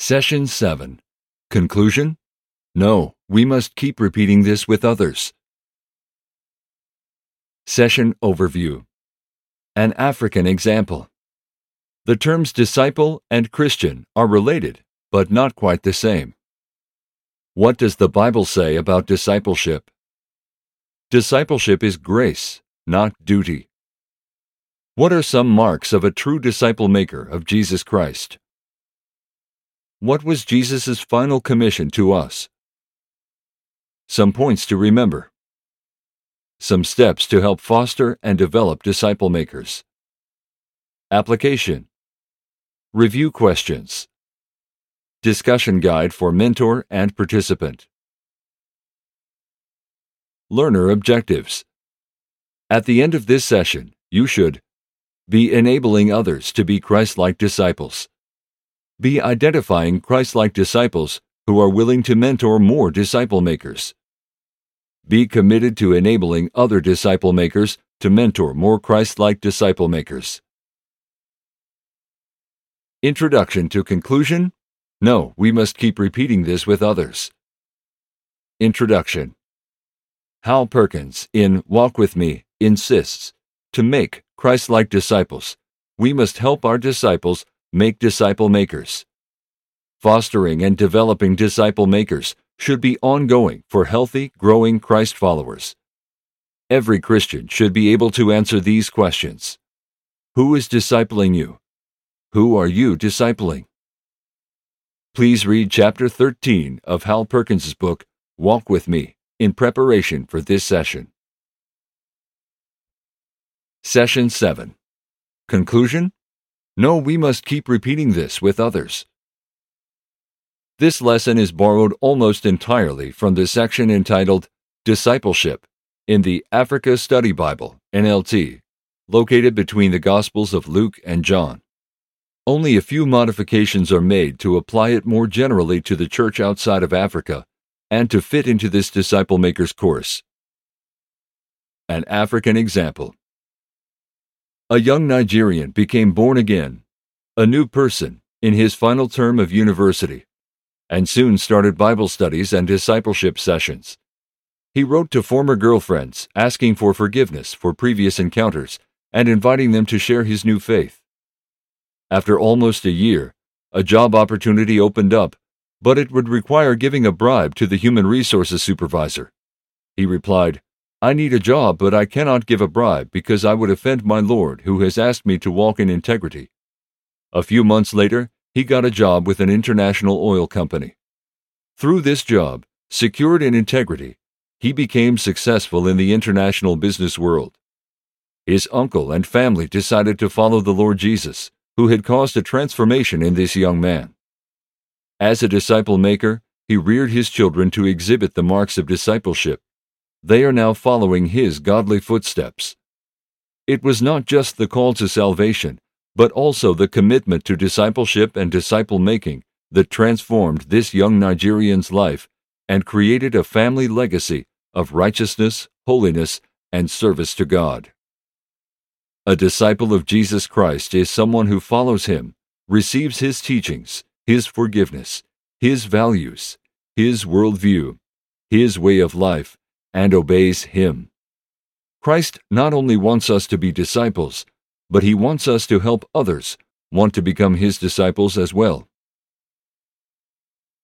Session 7. Conclusion? No, we must keep repeating this with others. Session Overview. An African example. The terms disciple and Christian are related, but not quite the same. What does the Bible say about discipleship? Discipleship is grace, not duty. What are some marks of a true disciple maker of Jesus Christ? What was Jesus' final commission to us? Some points to remember. Some steps to help foster and develop disciple makers. Application Review questions. Discussion guide for mentor and participant. Learner objectives. At the end of this session, you should be enabling others to be Christ like disciples, be identifying Christ like disciples who are willing to mentor more disciple makers, be committed to enabling other disciple makers to mentor more Christ like disciple makers. Introduction to conclusion? No, we must keep repeating this with others. Introduction Hal Perkins, in Walk With Me, insists to make Christ like disciples, we must help our disciples make disciple makers. Fostering and developing disciple makers should be ongoing for healthy, growing Christ followers. Every Christian should be able to answer these questions Who is discipling you? Who are you discipling? Please read chapter 13 of Hal Perkins' book, Walk With Me, in preparation for this session. Session 7. Conclusion? No, we must keep repeating this with others. This lesson is borrowed almost entirely from the section entitled Discipleship in the Africa Study Bible, NLT, located between the Gospels of Luke and John. Only a few modifications are made to apply it more generally to the church outside of Africa and to fit into this disciple maker's course. An African example. A young Nigerian became born again, a new person, in his final term of university, and soon started Bible studies and discipleship sessions. He wrote to former girlfriends asking for forgiveness for previous encounters and inviting them to share his new faith. After almost a year, a job opportunity opened up, but it would require giving a bribe to the human resources supervisor. He replied, I need a job, but I cannot give a bribe because I would offend my Lord who has asked me to walk in integrity. A few months later, he got a job with an international oil company. Through this job, secured in integrity, he became successful in the international business world. His uncle and family decided to follow the Lord Jesus who had caused a transformation in this young man. As a disciple maker, he reared his children to exhibit the marks of discipleship. They are now following his godly footsteps. It was not just the call to salvation, but also the commitment to discipleship and disciple making that transformed this young Nigerian's life and created a family legacy of righteousness, holiness, and service to God. A disciple of Jesus Christ is someone who follows him, receives his teachings, his forgiveness, his values, his worldview, his way of life, and obeys him. Christ not only wants us to be disciples, but he wants us to help others want to become his disciples as well.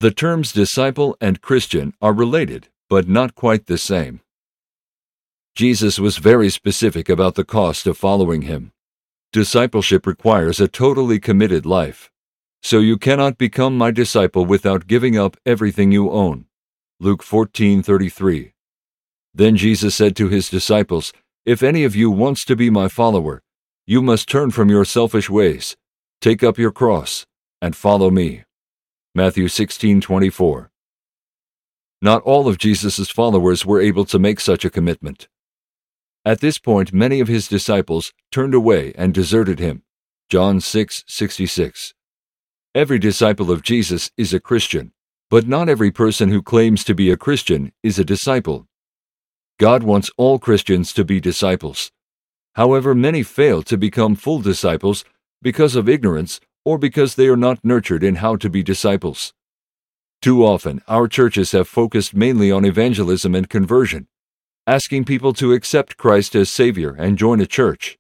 The terms disciple and Christian are related, but not quite the same. Jesus was very specific about the cost of following him. Discipleship requires a totally committed life. So you cannot become my disciple without giving up everything you own. Luke 14:33. Then Jesus said to his disciples, If any of you wants to be my follower, you must turn from your selfish ways, take up your cross, and follow me. Matthew 16:24. Not all of Jesus' followers were able to make such a commitment. At this point, many of his disciples turned away and deserted him. John 6:66. Every disciple of Jesus is a Christian, but not every person who claims to be a Christian is a disciple. God wants all Christians to be disciples. However, many fail to become full disciples because of ignorance or because they are not nurtured in how to be disciples. Too often, our churches have focused mainly on evangelism and conversion, asking people to accept Christ as Savior and join a church.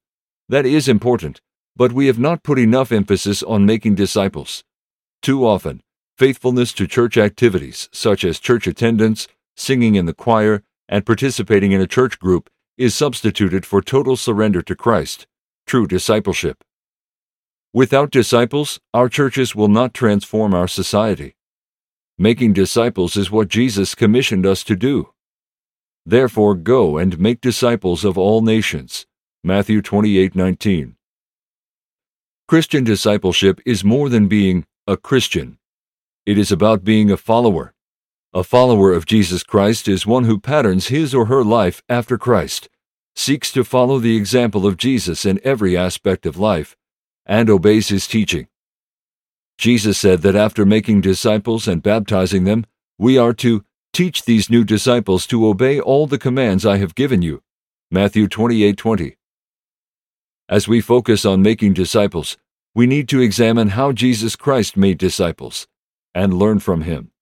That is important, but we have not put enough emphasis on making disciples. Too often, faithfulness to church activities, such as church attendance, singing in the choir, and participating in a church group, is substituted for total surrender to Christ, true discipleship. Without disciples, our churches will not transform our society. Making disciples is what Jesus commissioned us to do. Therefore, go and make disciples of all nations. Matthew 28:19. Christian discipleship is more than being a Christian. It is about being a follower. A follower of Jesus Christ is one who patterns his or her life after Christ, seeks to follow the example of Jesus in every aspect of life, and obeys his teaching. Jesus said that after making disciples and baptizing them, we are to teach these new disciples to obey all the commands I have given you. Matthew 28:20. As we focus on making disciples, we need to examine how Jesus Christ made disciples and learn from him.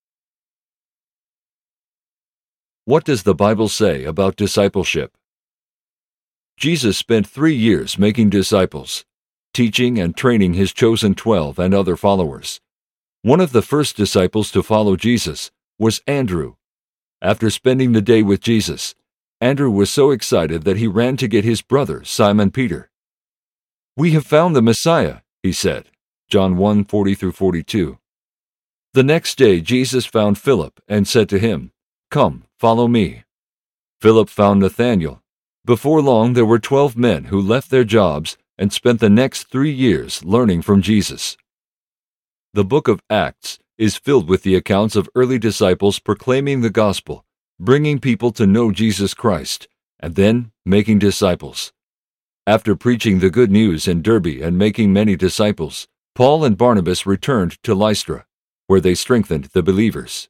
What does the Bible say about discipleship? Jesus spent three years making disciples teaching and training his chosen twelve and other followers. One of the first disciples to follow Jesus was Andrew. After spending the day with Jesus, Andrew was so excited that he ran to get his brother, Simon Peter. We have found the Messiah, he said. John 1 40 through 42. The next day, Jesus found Philip and said to him, Come, follow me. Philip found Nathanael. Before long, there were twelve men who left their jobs and spent the next three years learning from Jesus. The book of Acts is filled with the accounts of early disciples proclaiming the gospel, bringing people to know Jesus Christ, and then making disciples. After preaching the good news in Derbe and making many disciples, Paul and Barnabas returned to Lystra, where they strengthened the believers.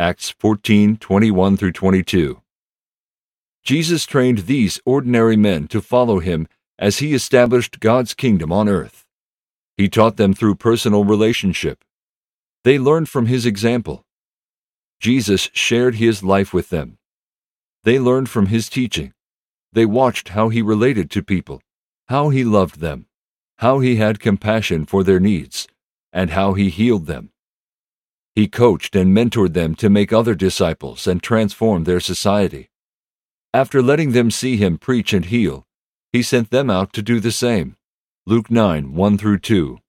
Acts 14:21 through 22. Jesus trained these ordinary men to follow him as he established God's kingdom on earth. He taught them through personal relationship. They learned from his example. Jesus shared his life with them. They learned from his teaching. They watched how he related to people, how he loved them, how he had compassion for their needs, and how he healed them. He coached and mentored them to make other disciples and transform their society. After letting them see him preach and heal, he sent them out to do the same. Luke 9 1 through 2.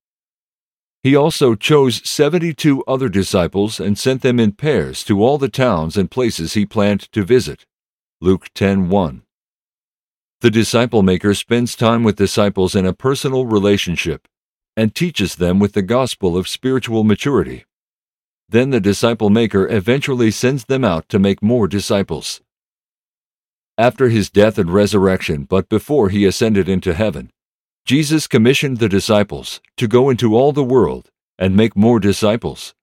He also chose 72 other disciples and sent them in pairs to all the towns and places he planned to visit. Luke 10 1. The disciple maker spends time with disciples in a personal relationship and teaches them with the gospel of spiritual maturity. Then the disciple maker eventually sends them out to make more disciples after his death and resurrection, but before he ascended into heaven. Jesus commissioned the disciples to go into all the world and make more disciples,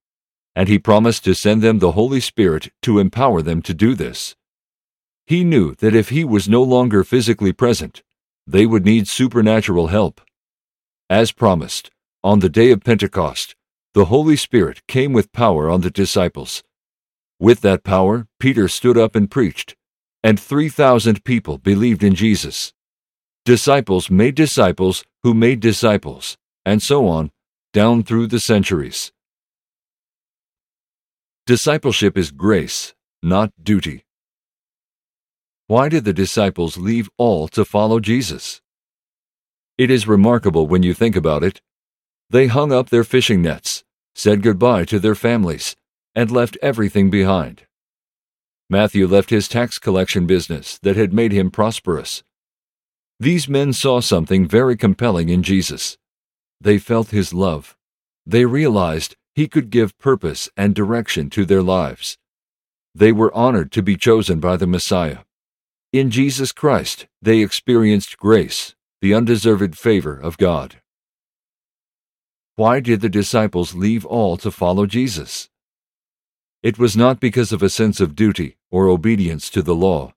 and he promised to send them the Holy Spirit to empower them to do this. He knew that if he was no longer physically present, they would need supernatural help. As promised, on the day of Pentecost, the Holy Spirit came with power on the disciples. With that power, Peter stood up and preached, and 3,000 people believed in Jesus. Disciples made disciples who made disciples, and so on, down through the centuries. Discipleship is grace, not duty. Why did the disciples leave all to follow Jesus? It is remarkable when you think about it. They hung up their fishing nets, said goodbye to their families, and left everything behind. Matthew left his tax collection business that had made him prosperous. These men saw something very compelling in Jesus. They felt his love. They realized he could give purpose and direction to their lives. They were honored to be chosen by the Messiah. In Jesus Christ, they experienced grace, the undeserved favor of God. Why did the disciples leave all to follow Jesus? It was not because of a sense of duty or obedience to the law.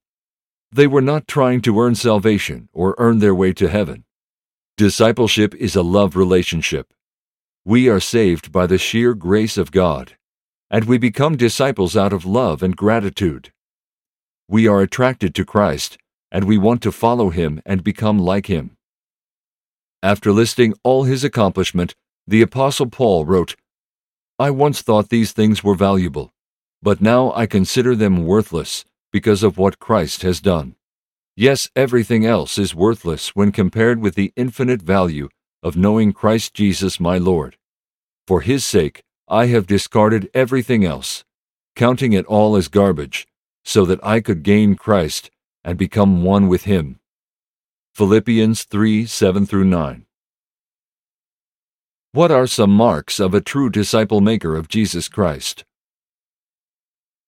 They were not trying to earn salvation or earn their way to heaven. Discipleship is a love relationship. We are saved by the sheer grace of God, and we become disciples out of love and gratitude. We are attracted to Christ, and we want to follow him and become like him. After listing all his accomplishment, the Apostle Paul wrote, I once thought these things were valuable, but now I consider them worthless because of what Christ has done. Yes, everything else is worthless when compared with the infinite value of knowing Christ Jesus my Lord. For his sake, I have discarded everything else, counting it all as garbage, so that I could gain Christ and become one with him. Philippians 3 7 through 9. What are some marks of a true disciple maker of Jesus Christ?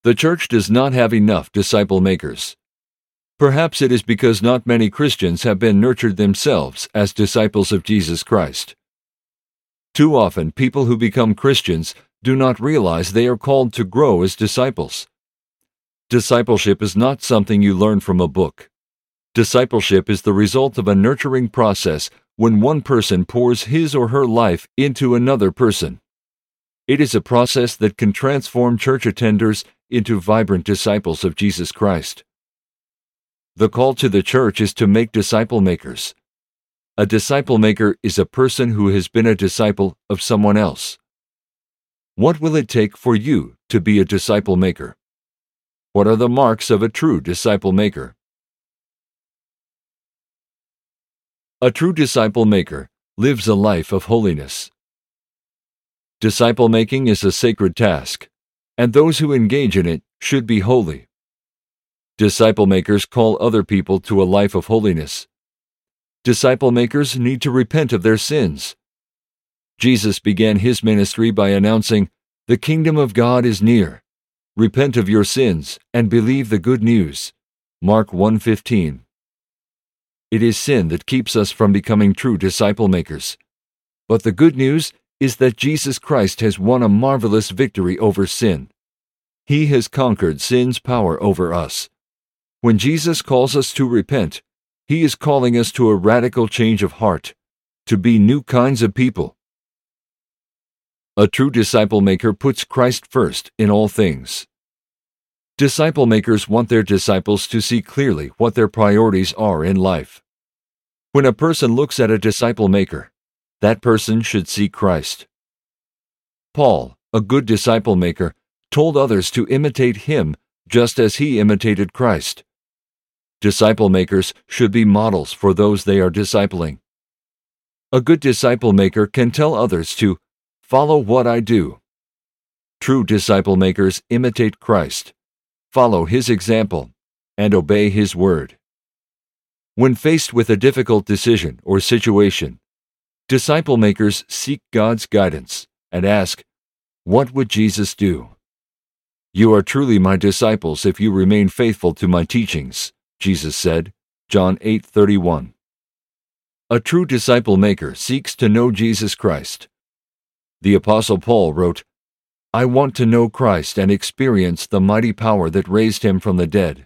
The church does not have enough disciple makers. Perhaps it is because not many Christians have been nurtured themselves as disciples of Jesus Christ. Too often, people who become Christians do not realize they are called to grow as disciples. Discipleship is not something you learn from a book. Discipleship is the result of a nurturing process when one person pours his or her life into another person. It is a process that can transform church attenders into vibrant disciples of Jesus Christ. The call to the church is to make disciple makers. A disciple maker is a person who has been a disciple of someone else. What will it take for you to be a disciple maker? What are the marks of a true disciple maker? A true disciple maker lives a life of holiness. Disciple making is a sacred task, and those who engage in it should be holy. Disciple makers call other people to a life of holiness. Disciple makers need to repent of their sins. Jesus began his ministry by announcing, The kingdom of God is near. Repent of your sins and believe the good news. Mark 1:15. It is sin that keeps us from becoming true disciple makers. But the good news is that Jesus Christ has won a marvelous victory over sin. He has conquered sin's power over us. When Jesus calls us to repent, he is calling us to a radical change of heart, to be new kinds of people. A true disciple maker puts Christ first in all things. Disciple makers want their disciples to see clearly what their priorities are in life. When a person looks at a disciple maker, that person should see Christ. Paul, a good disciple maker, told others to imitate him just as he imitated Christ. Disciple makers should be models for those they are discipling. A good disciple maker can tell others to follow what I do. True disciple makers imitate Christ, follow his example, and obey his word. When faced with a difficult decision or situation, Disciple makers seek God's guidance and ask, What would Jesus do? You are truly my disciples if you remain faithful to my teachings, Jesus said, John 8:31. A true disciple maker seeks to know Jesus Christ. The apostle Paul wrote, I want to know Christ and experience the mighty power that raised him from the dead.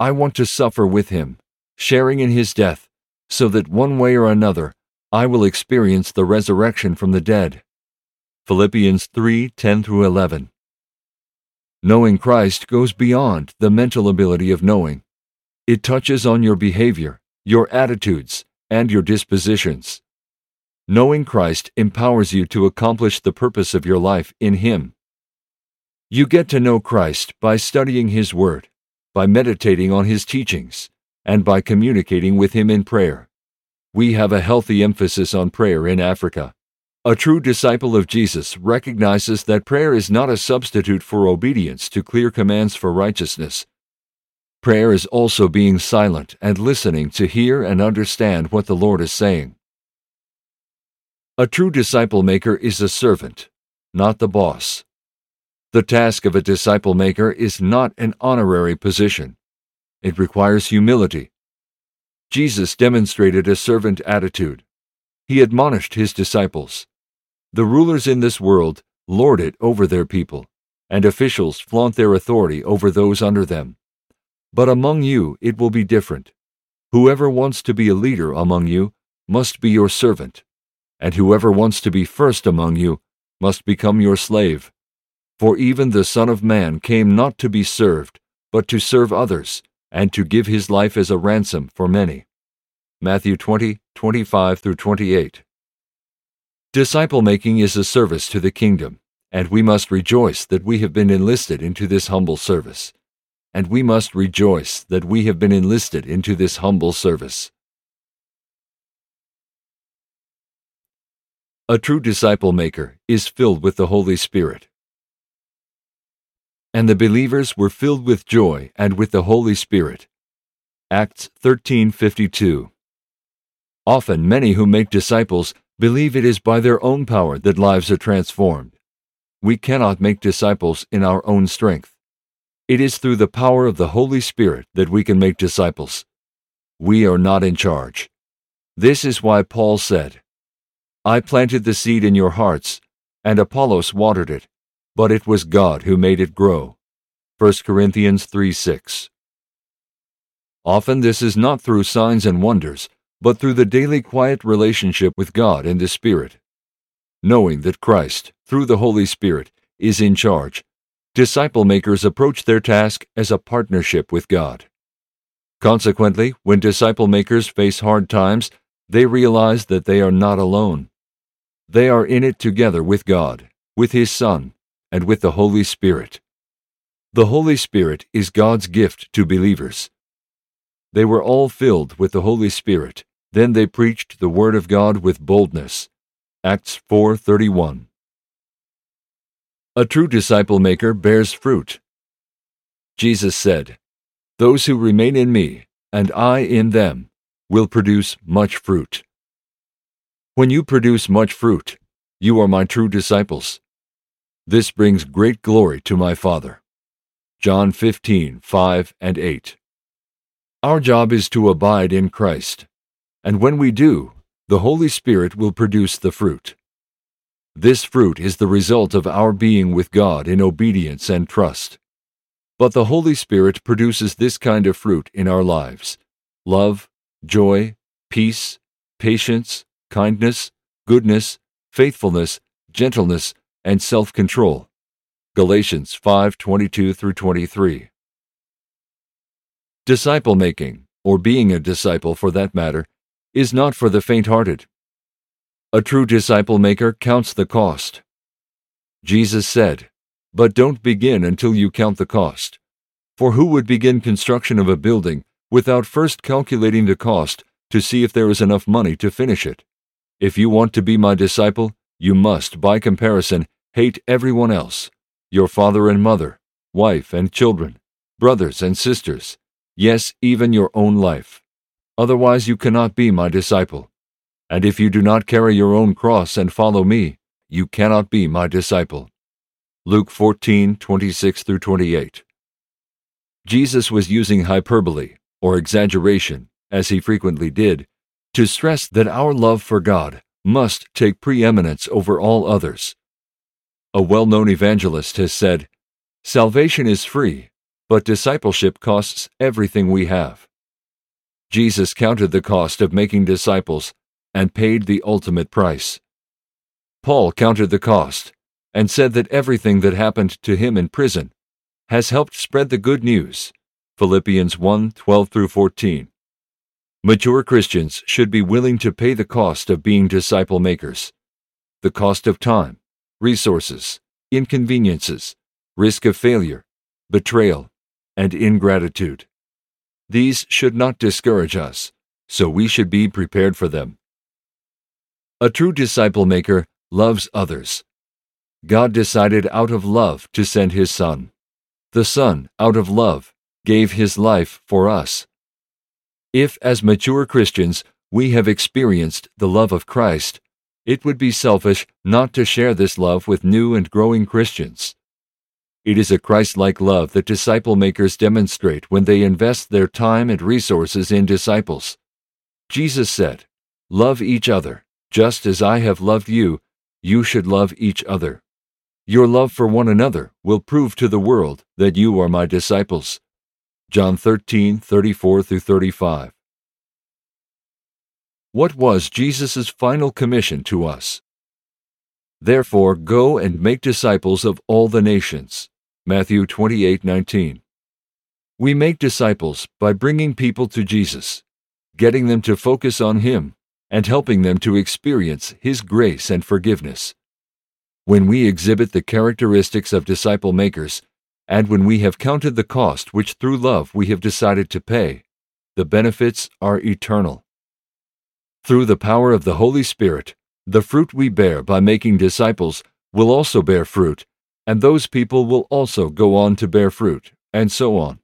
I want to suffer with him, sharing in his death, so that one way or another I will experience the resurrection from the dead. Philippians 3 10 through 11. Knowing Christ goes beyond the mental ability of knowing. It touches on your behavior, your attitudes, and your dispositions. Knowing Christ empowers you to accomplish the purpose of your life in Him. You get to know Christ by studying His Word, by meditating on His teachings, and by communicating with Him in prayer we have a healthy emphasis on prayer in Africa. A true disciple of Jesus recognizes that prayer is not a substitute for obedience to clear commands for righteousness. Prayer is also being silent and listening to hear and understand what the Lord is saying. A true disciple maker is a servant, not the boss. The task of a disciple maker is not an honorary position. It requires humility, Jesus demonstrated a servant attitude. He admonished his disciples. The rulers in this world lord it over their people, and officials flaunt their authority over those under them. But among you it will be different. Whoever wants to be a leader among you must be your servant. and whoever wants to be first among you must become your slave. For even the Son of Man came not to be served, but to serve others, and to give his life as a ransom for many. Matthew 20, 25 through 28. Disciple making is a service to the kingdom, and we must rejoice that we have been enlisted into this humble service. And we must rejoice that we have been enlisted into this humble service. A true disciple maker is filled with the Holy Spirit. And the believers were filled with joy and with the Holy Spirit. Acts 13:52. Often many who make disciples believe it is by their own power that lives are transformed. We cannot make disciples in our own strength. It is through the power of the Holy Spirit that we can make disciples. We are not in charge. This is why Paul said, I planted the seed in your hearts, and Apollos watered it, but it was God who made it grow. 1 Corinthians 3 6. Often this is not through signs and wonders, but through the daily quiet relationship with God and the Spirit. Knowing that Christ, through the Holy Spirit, is in charge, disciple makers approach their task as a partnership with God. Consequently, when disciple makers face hard times, they realize that they are not alone. They are in it together with God, with His Son, and with the Holy Spirit. The Holy Spirit is God's gift to believers. They were all filled with the Holy Spirit. Then they preached the word of God with boldness. Acts 4:31. A true disciple maker bears fruit. Jesus said, "Those who remain in me and I in them will produce much fruit." When you produce much fruit, you are my true disciples. This brings great glory to my Father. John 15, 5 and 8. Our job is to abide in Christ, and when we do, the Holy Spirit will produce the fruit. This fruit is the result of our being with God in obedience and trust. But the Holy Spirit produces this kind of fruit in our lives love, joy, peace, patience, kindness, goodness, faithfulness, gentleness, and self-control. Galatians 5:22 through 23. Disciple making, or being a disciple for that matter, is not for the faint-hearted. A true disciple maker counts the cost. Jesus said, "But don't begin until you count the cost. For who would begin construction of a building without first calculating the cost to see if there is enough money to finish it?" If you want to be my disciple, you must, by comparison, hate everyone else your father and mother, wife and children, brothers and sisters, yes, even your own life. Otherwise, you cannot be my disciple. And if you do not carry your own cross and follow me, you cannot be my disciple. Luke 14, 26 through 28. Jesus was using hyperbole, or exaggeration, as he frequently did, to stress that our love for God must take preeminence over all others. A well known evangelist has said, Salvation is free, but discipleship costs everything we have. Jesus counted the cost of making disciples and paid the ultimate price. Paul counted the cost and said that everything that happened to him in prison has helped spread the good news. Philippians 1 12 through 14. Mature Christians should be willing to pay the cost of being disciple makers the cost of time, resources, inconveniences, risk of failure, betrayal, and ingratitude. These should not discourage us, so we should be prepared for them. A true disciple maker loves others. God decided out of love to send His Son. The Son, out of love, gave His life for us. If, as mature Christians, we have experienced the love of Christ, it would be selfish not to share this love with new and growing Christians. It is a Christ like love that disciple makers demonstrate when they invest their time and resources in disciples. Jesus said, Love each other, just as I have loved you, you should love each other. Your love for one another will prove to the world that you are my disciples. John 13, 34 through 35. What was Jesus' final commission to us? Therefore, go and make disciples of all the nations. Matthew 28:19. We make disciples by bringing people to Jesus, getting them to focus on Him, and helping them to experience His grace and forgiveness. When we exhibit the characteristics of disciple makers, and when we have counted the cost which through love we have decided to pay, the benefits are eternal. Through the power of the Holy Spirit, the fruit we bear by making disciples will also bear fruit, and those people will also go on to bear fruit, and so on.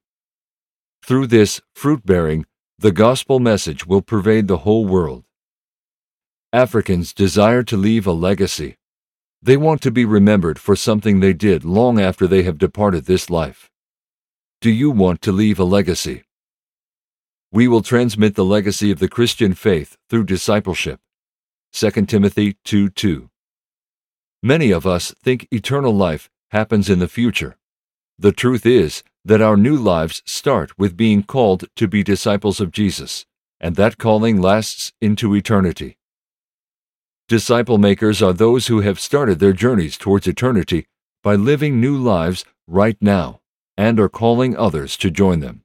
Through this fruit bearing, the gospel message will pervade the whole world. Africans desire to leave a legacy. They want to be remembered for something they did long after they have departed this life. Do you want to leave a legacy? We will transmit the legacy of the Christian faith through discipleship. 2 Timothy 2 2. Many of us think eternal life happens in the future. The truth is that our new lives start with being called to be disciples of Jesus, and that calling lasts into eternity. Disciple makers are those who have started their journeys towards eternity by living new lives right now and are calling others to join them.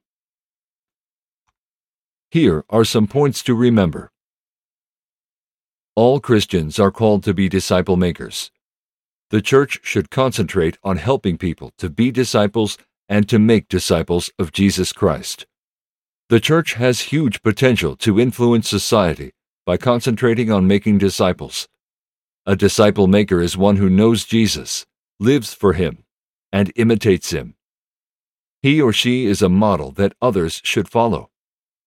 Here are some points to remember. All Christians are called to be disciple makers. The church should concentrate on helping people to be disciples and to make disciples of Jesus Christ. The church has huge potential to influence society by concentrating on making disciples. A disciple maker is one who knows Jesus, lives for him, and imitates him. He or she is a model that others should follow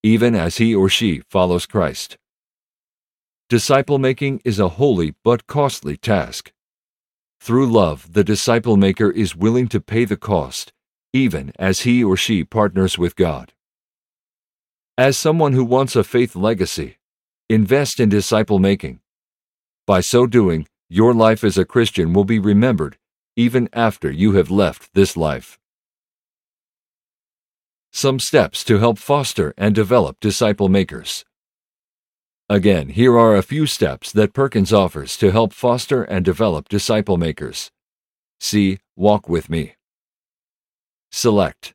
even as he or she follows Christ. Disciple making is a holy but costly task. Through love, the disciple maker is willing to pay the cost, even as he or she partners with God. As someone who wants a faith legacy, invest in disciple making. By so doing, your life as a Christian will be remembered even after you have left this life. Some steps to help foster and develop disciple makers. Again, here are a few steps that Perkins offers to help foster and develop disciple makers. See Walk with Me. Select.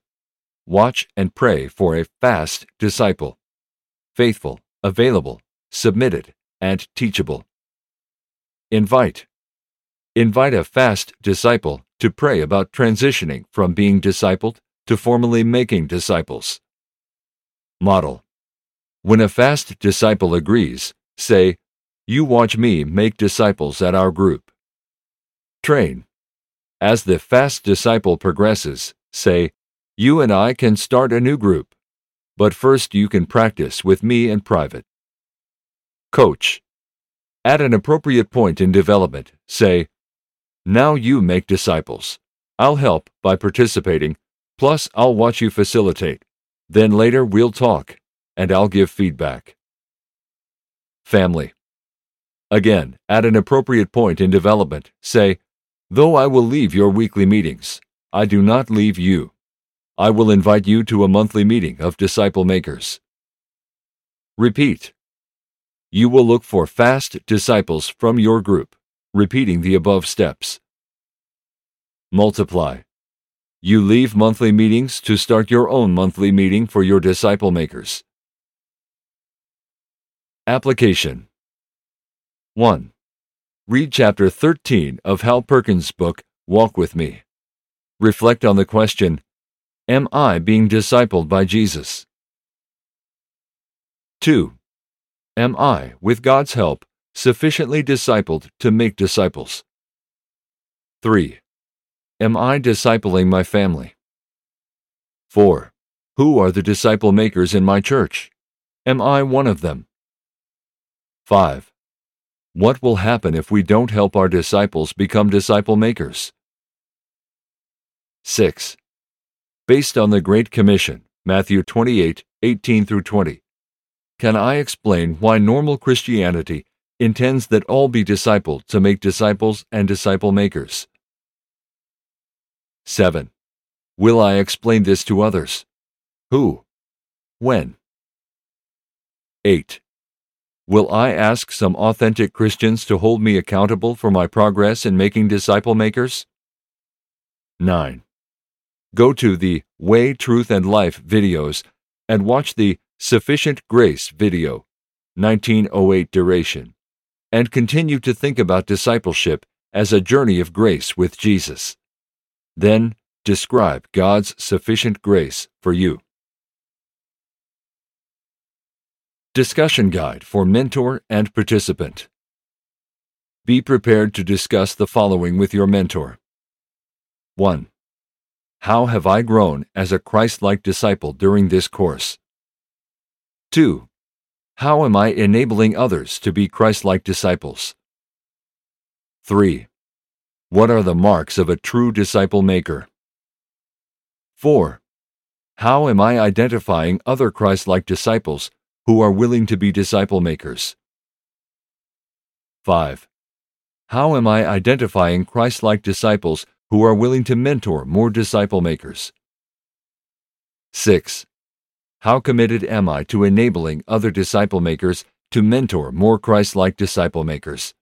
Watch and pray for a fast disciple. Faithful, available, submitted, and teachable. Invite. Invite a fast disciple to pray about transitioning from being discipled to formally making disciples. Model. When a fast disciple agrees, say, You watch me make disciples at our group. Train. As the fast disciple progresses, say, You and I can start a new group, but first you can practice with me in private. Coach. At an appropriate point in development, say, Now you make disciples. I'll help by participating Plus, I'll watch you facilitate. Then later, we'll talk, and I'll give feedback. Family. Again, at an appropriate point in development, say, Though I will leave your weekly meetings, I do not leave you. I will invite you to a monthly meeting of disciple makers. Repeat. You will look for fast disciples from your group, repeating the above steps. Multiply. You leave monthly meetings to start your own monthly meeting for your disciple makers. Application 1. Read chapter 13 of Hal Perkins' book, Walk with Me. Reflect on the question Am I being discipled by Jesus? 2. Am I, with God's help, sufficiently discipled to make disciples? 3. Am I discipling my family? 4. Who are the disciple makers in my church? Am I one of them? 5. What will happen if we don't help our disciples become disciple makers? 6. Based on the Great Commission, Matthew 28 18 through 20, can I explain why normal Christianity intends that all be discipled to make disciples and disciple makers? 7. Will I explain this to others? Who? When? 8. Will I ask some authentic Christians to hold me accountable for my progress in making disciple makers? 9. Go to the Way, Truth, and Life videos and watch the Sufficient Grace video, 1908 duration, and continue to think about discipleship as a journey of grace with Jesus. Then describe God's sufficient grace for you. Discussion Guide for Mentor and Participant. Be prepared to discuss the following with your mentor. 1. How have I grown as a Christ like disciple during this course? 2. How am I enabling others to be Christ like disciples? 3. What are the marks of a true disciple maker? 4. How am I identifying other Christ like disciples who are willing to be disciple makers? 5. How am I identifying Christ like disciples who are willing to mentor more disciple makers? 6. How committed am I to enabling other disciple makers to mentor more Christ like disciple makers?